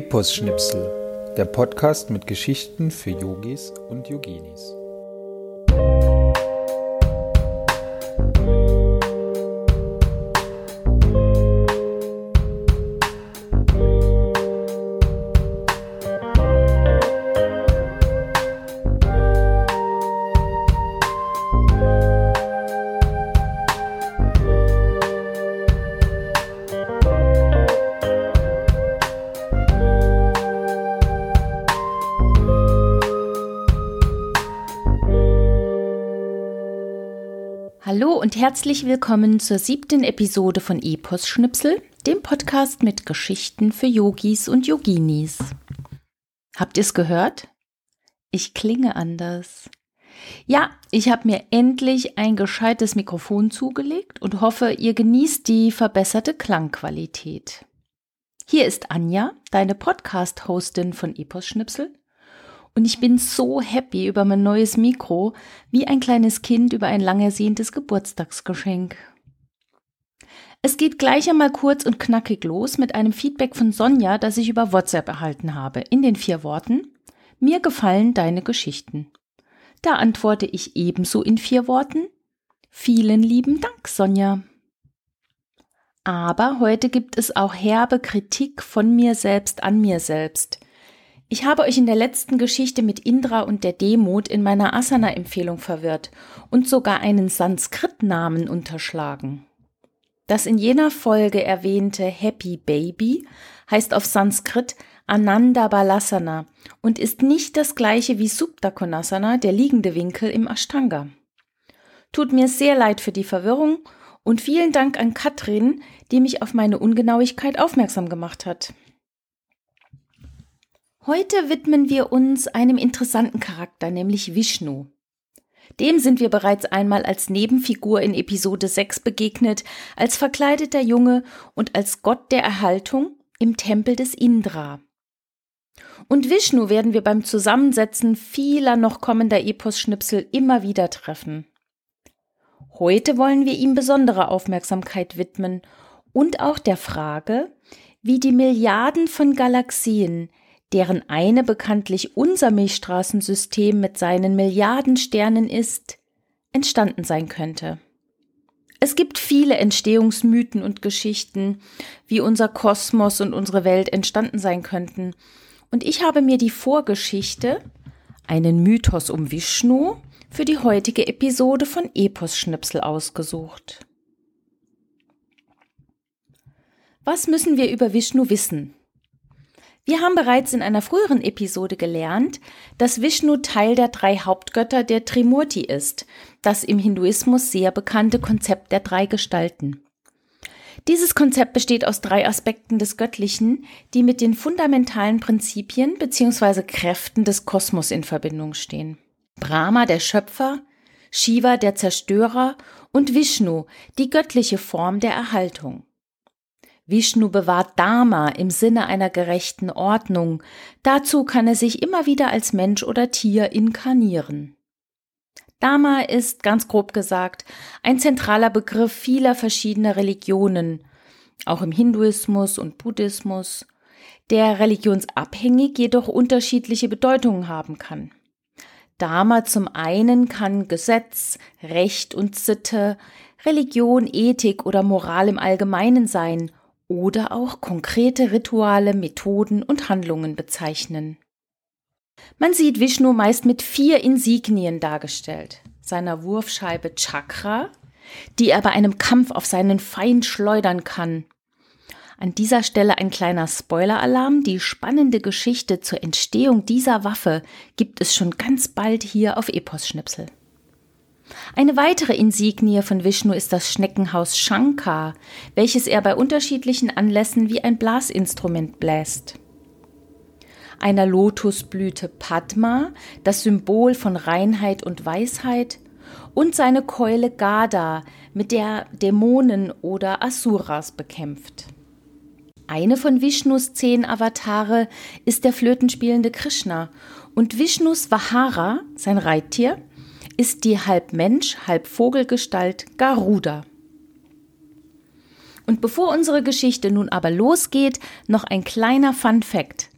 Epos-Schnipsel, der Podcast mit Geschichten für Yogis und Yoginis. Hallo und herzlich willkommen zur siebten Episode von Epos Schnipsel, dem Podcast mit Geschichten für Yogis und Yoginis. Habt ihr es gehört? Ich klinge anders. Ja, ich habe mir endlich ein gescheites Mikrofon zugelegt und hoffe, ihr genießt die verbesserte Klangqualität. Hier ist Anja, deine Podcast-Hostin von Epos Schnipsel und ich bin so happy über mein neues Mikro, wie ein kleines Kind über ein lang ersehntes Geburtstagsgeschenk. Es geht gleich einmal kurz und knackig los mit einem Feedback von Sonja, das ich über WhatsApp erhalten habe, in den vier Worten Mir gefallen deine Geschichten. Da antworte ich ebenso in vier Worten Vielen lieben Dank, Sonja. Aber heute gibt es auch herbe Kritik von mir selbst an mir selbst. Ich habe euch in der letzten Geschichte mit Indra und der Demut in meiner Asana-Empfehlung verwirrt und sogar einen Sanskrit-Namen unterschlagen. Das in jener Folge erwähnte Happy Baby heißt auf Sanskrit Ananda Balasana und ist nicht das gleiche wie Supta Konasana, der liegende Winkel im Ashtanga. Tut mir sehr leid für die Verwirrung und vielen Dank an Katrin, die mich auf meine Ungenauigkeit aufmerksam gemacht hat. Heute widmen wir uns einem interessanten Charakter, nämlich Vishnu. Dem sind wir bereits einmal als Nebenfigur in Episode 6 begegnet, als verkleideter Junge und als Gott der Erhaltung im Tempel des Indra. Und Vishnu werden wir beim Zusammensetzen vieler noch kommender Epos-Schnipsel immer wieder treffen. Heute wollen wir ihm besondere Aufmerksamkeit widmen und auch der Frage, wie die Milliarden von Galaxien, deren eine bekanntlich unser Milchstraßensystem mit seinen Milliarden Sternen ist, entstanden sein könnte. Es gibt viele Entstehungsmythen und Geschichten, wie unser Kosmos und unsere Welt entstanden sein könnten, und ich habe mir die Vorgeschichte, einen Mythos um Vishnu, für die heutige Episode von Epos Schnipsel ausgesucht. Was müssen wir über Vishnu wissen? Wir haben bereits in einer früheren Episode gelernt, dass Vishnu Teil der drei Hauptgötter der Trimurti ist, das im Hinduismus sehr bekannte Konzept der drei Gestalten. Dieses Konzept besteht aus drei Aspekten des Göttlichen, die mit den fundamentalen Prinzipien bzw. Kräften des Kosmos in Verbindung stehen. Brahma, der Schöpfer, Shiva, der Zerstörer und Vishnu, die göttliche Form der Erhaltung. Vishnu bewahrt Dharma im Sinne einer gerechten Ordnung. Dazu kann er sich immer wieder als Mensch oder Tier inkarnieren. Dharma ist, ganz grob gesagt, ein zentraler Begriff vieler verschiedener Religionen, auch im Hinduismus und Buddhismus, der religionsabhängig jedoch unterschiedliche Bedeutungen haben kann. Dharma zum einen kann Gesetz, Recht und Sitte, Religion, Ethik oder Moral im Allgemeinen sein oder auch konkrete Rituale, Methoden und Handlungen bezeichnen. Man sieht Vishnu meist mit vier Insignien dargestellt. Seiner Wurfscheibe Chakra, die er bei einem Kampf auf seinen Feind schleudern kann. An dieser Stelle ein kleiner Spoiler-Alarm. Die spannende Geschichte zur Entstehung dieser Waffe gibt es schon ganz bald hier auf Epos Schnipsel. Eine weitere Insignie von Vishnu ist das Schneckenhaus Shankar, welches er bei unterschiedlichen Anlässen wie ein Blasinstrument bläst. Einer Lotusblüte Padma, das Symbol von Reinheit und Weisheit, und seine Keule Gada, mit der Dämonen oder Asuras bekämpft. Eine von Vishnus zehn Avatare ist der flötenspielende Krishna und Vishnus Vahara, sein Reittier, ist die halb Mensch, halb Vogelgestalt Garuda. Und bevor unsere Geschichte nun aber losgeht, noch ein kleiner Fun Fact.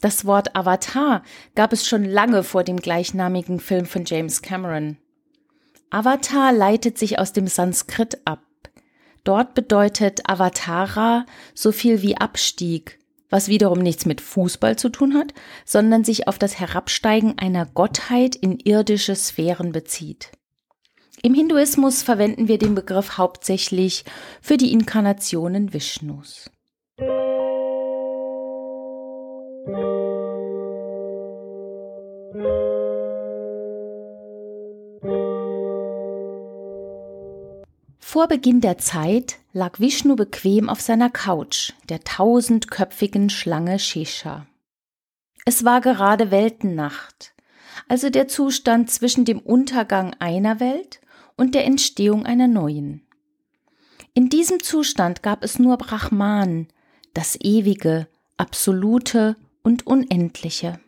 Das Wort Avatar gab es schon lange vor dem gleichnamigen Film von James Cameron. Avatar leitet sich aus dem Sanskrit ab. Dort bedeutet Avatara so viel wie Abstieg, was wiederum nichts mit Fußball zu tun hat, sondern sich auf das Herabsteigen einer Gottheit in irdische Sphären bezieht. Im Hinduismus verwenden wir den Begriff hauptsächlich für die Inkarnationen Vishnus. Vor Beginn der Zeit lag Vishnu bequem auf seiner Couch, der tausendköpfigen Schlange Shesha. Es war gerade Weltennacht, also der Zustand zwischen dem Untergang einer Welt und der Entstehung einer neuen. In diesem Zustand gab es nur Brahman, das Ewige, Absolute und Unendliche.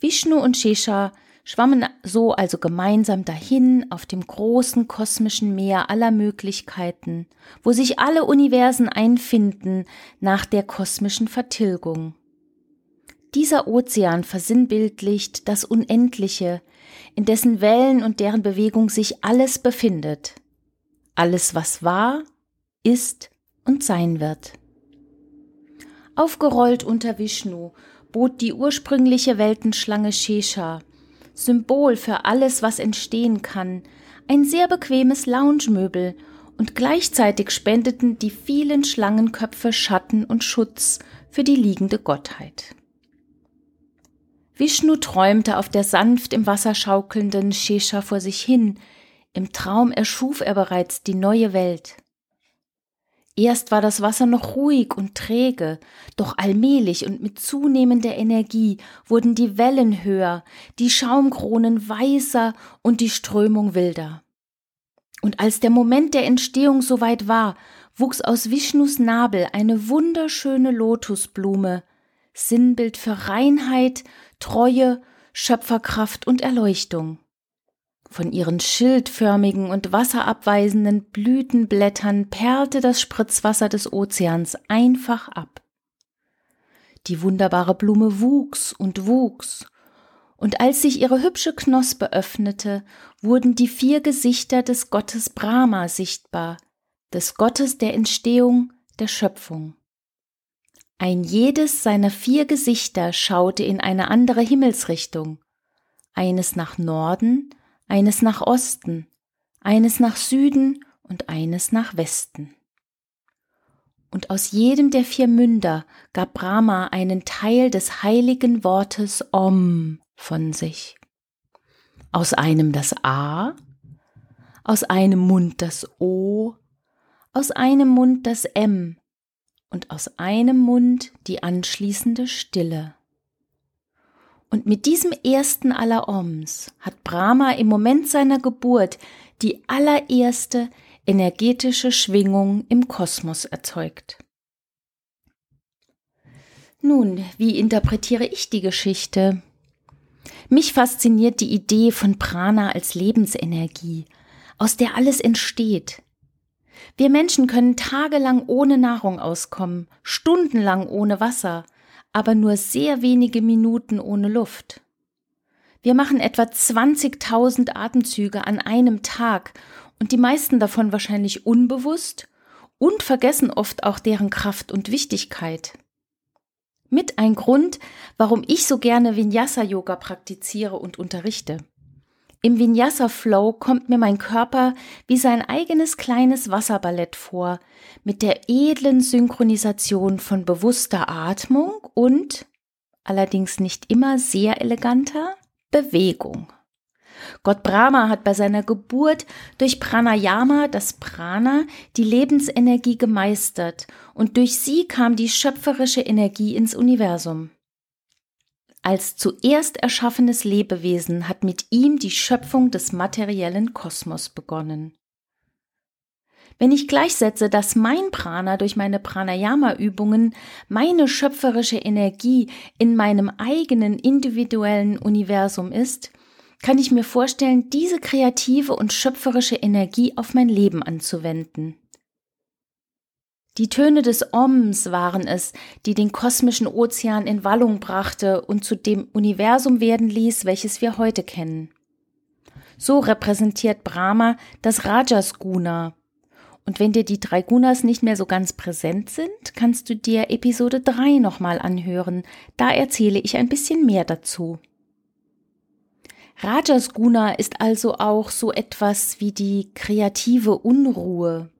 Vishnu und Shesha schwammen so also gemeinsam dahin auf dem großen kosmischen Meer aller Möglichkeiten, wo sich alle Universen einfinden nach der kosmischen Vertilgung. Dieser Ozean versinnbildlicht das Unendliche, in dessen Wellen und deren Bewegung sich alles befindet. Alles, was war, ist und sein wird. Aufgerollt unter Vishnu bot die ursprüngliche Weltenschlange Shesha Symbol für alles, was entstehen kann, ein sehr bequemes Loungemöbel und gleichzeitig spendeten die vielen Schlangenköpfe Schatten und Schutz für die liegende Gottheit. Vishnu träumte auf der sanft im Wasser schaukelnden Shesha vor sich hin, im Traum erschuf er bereits die neue Welt. Erst war das Wasser noch ruhig und träge, doch allmählich und mit zunehmender Energie wurden die Wellen höher, die Schaumkronen weißer und die Strömung wilder. Und als der Moment der Entstehung soweit war, wuchs aus Vishnus Nabel eine wunderschöne Lotusblume, Sinnbild für Reinheit, Treue, Schöpferkraft und Erleuchtung. Von ihren schildförmigen und wasserabweisenden Blütenblättern perlte das Spritzwasser des Ozeans einfach ab. Die wunderbare Blume wuchs und wuchs, und als sich ihre hübsche Knospe öffnete, wurden die vier Gesichter des Gottes Brahma sichtbar, des Gottes der Entstehung, der Schöpfung. Ein jedes seiner vier Gesichter schaute in eine andere Himmelsrichtung, eines nach Norden, eines nach Osten, eines nach Süden und eines nach Westen. Und aus jedem der vier Münder gab Brahma einen Teil des heiligen Wortes Om von sich. Aus einem das A, aus einem Mund das O, aus einem Mund das M und aus einem Mund die anschließende Stille. Und mit diesem ersten aller Oms hat Brahma im Moment seiner Geburt die allererste energetische Schwingung im Kosmos erzeugt. Nun, wie interpretiere ich die Geschichte? Mich fasziniert die Idee von Prana als Lebensenergie, aus der alles entsteht. Wir Menschen können tagelang ohne Nahrung auskommen, stundenlang ohne Wasser, aber nur sehr wenige Minuten ohne Luft. Wir machen etwa 20.000 Atemzüge an einem Tag und die meisten davon wahrscheinlich unbewusst und vergessen oft auch deren Kraft und Wichtigkeit. Mit ein Grund, warum ich so gerne Vinyasa Yoga praktiziere und unterrichte. Im Vinyasa Flow kommt mir mein Körper wie sein eigenes kleines Wasserballett vor, mit der edlen Synchronisation von bewusster Atmung und, allerdings nicht immer sehr eleganter, Bewegung. Gott Brahma hat bei seiner Geburt durch Pranayama, das Prana, die Lebensenergie gemeistert und durch sie kam die schöpferische Energie ins Universum. Als zuerst erschaffenes Lebewesen hat mit ihm die Schöpfung des materiellen Kosmos begonnen. Wenn ich gleichsetze, dass mein Prana durch meine Pranayama-Übungen meine schöpferische Energie in meinem eigenen individuellen Universum ist, kann ich mir vorstellen, diese kreative und schöpferische Energie auf mein Leben anzuwenden. Die Töne des Oms waren es, die den kosmischen Ozean in Wallung brachte und zu dem Universum werden ließ, welches wir heute kennen. So repräsentiert Brahma das Rajas Guna. Und wenn dir die drei Gunas nicht mehr so ganz präsent sind, kannst du dir Episode 3 nochmal anhören. Da erzähle ich ein bisschen mehr dazu. Rajas Guna ist also auch so etwas wie die kreative Unruhe.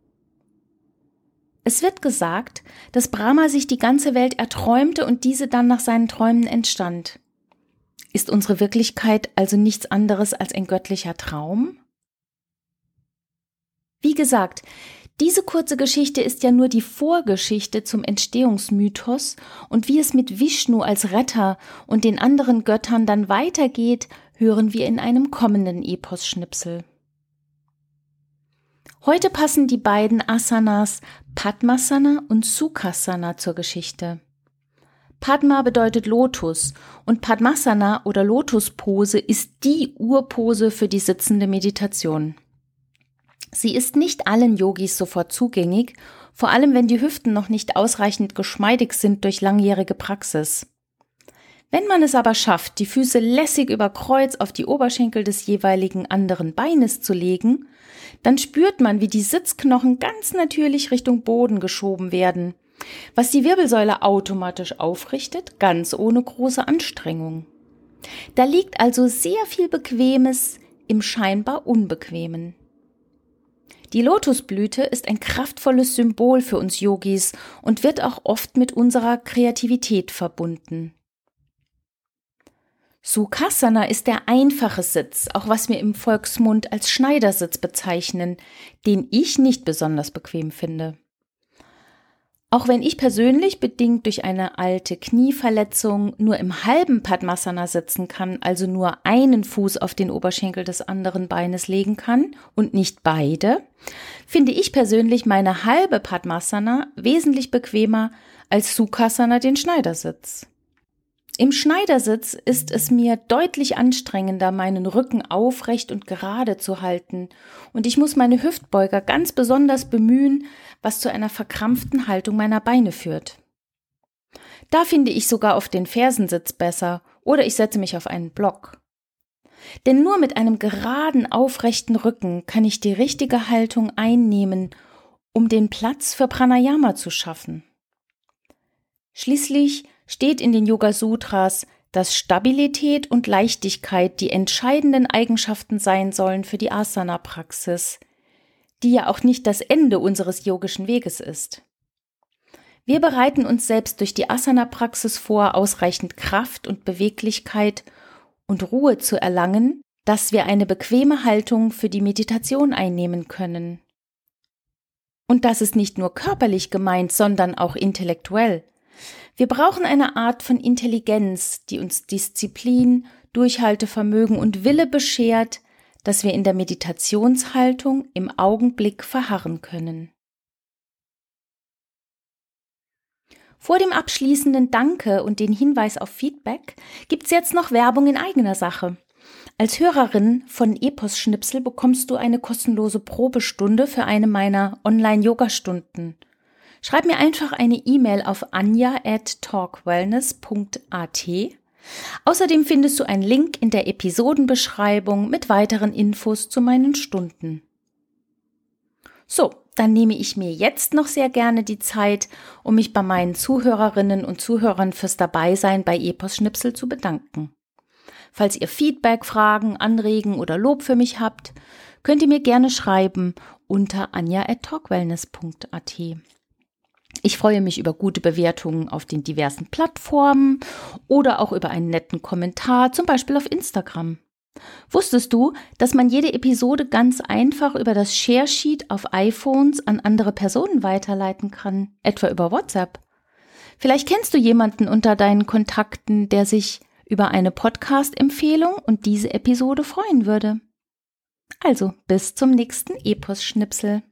Es wird gesagt, dass Brahma sich die ganze Welt erträumte und diese dann nach seinen Träumen entstand. Ist unsere Wirklichkeit also nichts anderes als ein göttlicher Traum? Wie gesagt, diese kurze Geschichte ist ja nur die Vorgeschichte zum Entstehungsmythos und wie es mit Vishnu als Retter und den anderen Göttern dann weitergeht, hören wir in einem kommenden Epos-Schnipsel. Heute passen die beiden Asanas Padmasana und Sukhasana zur Geschichte. Padma bedeutet Lotus und Padmasana oder Lotuspose ist die Urpose für die sitzende Meditation. Sie ist nicht allen Yogis sofort zugänglich, vor allem wenn die Hüften noch nicht ausreichend geschmeidig sind durch langjährige Praxis. Wenn man es aber schafft, die Füße lässig über Kreuz auf die Oberschenkel des jeweiligen anderen Beines zu legen, dann spürt man, wie die Sitzknochen ganz natürlich Richtung Boden geschoben werden, was die Wirbelsäule automatisch aufrichtet, ganz ohne große Anstrengung. Da liegt also sehr viel Bequemes im scheinbar Unbequemen. Die Lotusblüte ist ein kraftvolles Symbol für uns Yogis und wird auch oft mit unserer Kreativität verbunden. Sukhasana ist der einfache Sitz, auch was wir im Volksmund als Schneidersitz bezeichnen, den ich nicht besonders bequem finde. Auch wenn ich persönlich bedingt durch eine alte Knieverletzung nur im halben Padmasana sitzen kann, also nur einen Fuß auf den Oberschenkel des anderen Beines legen kann und nicht beide, finde ich persönlich meine halbe Padmasana wesentlich bequemer als Sukhasana den Schneidersitz. Im Schneidersitz ist es mir deutlich anstrengender, meinen Rücken aufrecht und gerade zu halten, und ich muss meine Hüftbeuger ganz besonders bemühen, was zu einer verkrampften Haltung meiner Beine führt. Da finde ich sogar auf den Fersensitz besser, oder ich setze mich auf einen Block. Denn nur mit einem geraden, aufrechten Rücken kann ich die richtige Haltung einnehmen, um den Platz für Pranayama zu schaffen. Schließlich steht in den Yoga Sutras, dass Stabilität und Leichtigkeit die entscheidenden Eigenschaften sein sollen für die Asana-Praxis, die ja auch nicht das Ende unseres yogischen Weges ist. Wir bereiten uns selbst durch die Asana-Praxis vor, ausreichend Kraft und Beweglichkeit und Ruhe zu erlangen, dass wir eine bequeme Haltung für die Meditation einnehmen können. Und das ist nicht nur körperlich gemeint, sondern auch intellektuell. Wir brauchen eine Art von Intelligenz, die uns Disziplin, Durchhaltevermögen und Wille beschert, dass wir in der Meditationshaltung im Augenblick verharren können. Vor dem abschließenden Danke und den Hinweis auf Feedback gibt's jetzt noch Werbung in eigener Sache. Als Hörerin von Epos Schnipsel bekommst du eine kostenlose Probestunde für eine meiner Online-Yoga-Stunden – Schreib mir einfach eine E-Mail auf anja at talkwellness.at. Außerdem findest du einen Link in der Episodenbeschreibung mit weiteren Infos zu meinen Stunden. So, dann nehme ich mir jetzt noch sehr gerne die Zeit, um mich bei meinen Zuhörerinnen und Zuhörern fürs Dabeisein bei Epos Schnipsel zu bedanken. Falls ihr Feedback, Fragen, Anregen oder Lob für mich habt, könnt ihr mir gerne schreiben unter anja@talkwellness.at. Ich freue mich über gute Bewertungen auf den diversen Plattformen oder auch über einen netten Kommentar, zum Beispiel auf Instagram. Wusstest du, dass man jede Episode ganz einfach über das Share Sheet auf iPhones an andere Personen weiterleiten kann, etwa über WhatsApp? Vielleicht kennst du jemanden unter deinen Kontakten, der sich über eine Podcast-Empfehlung und diese Episode freuen würde. Also, bis zum nächsten Epos-Schnipsel.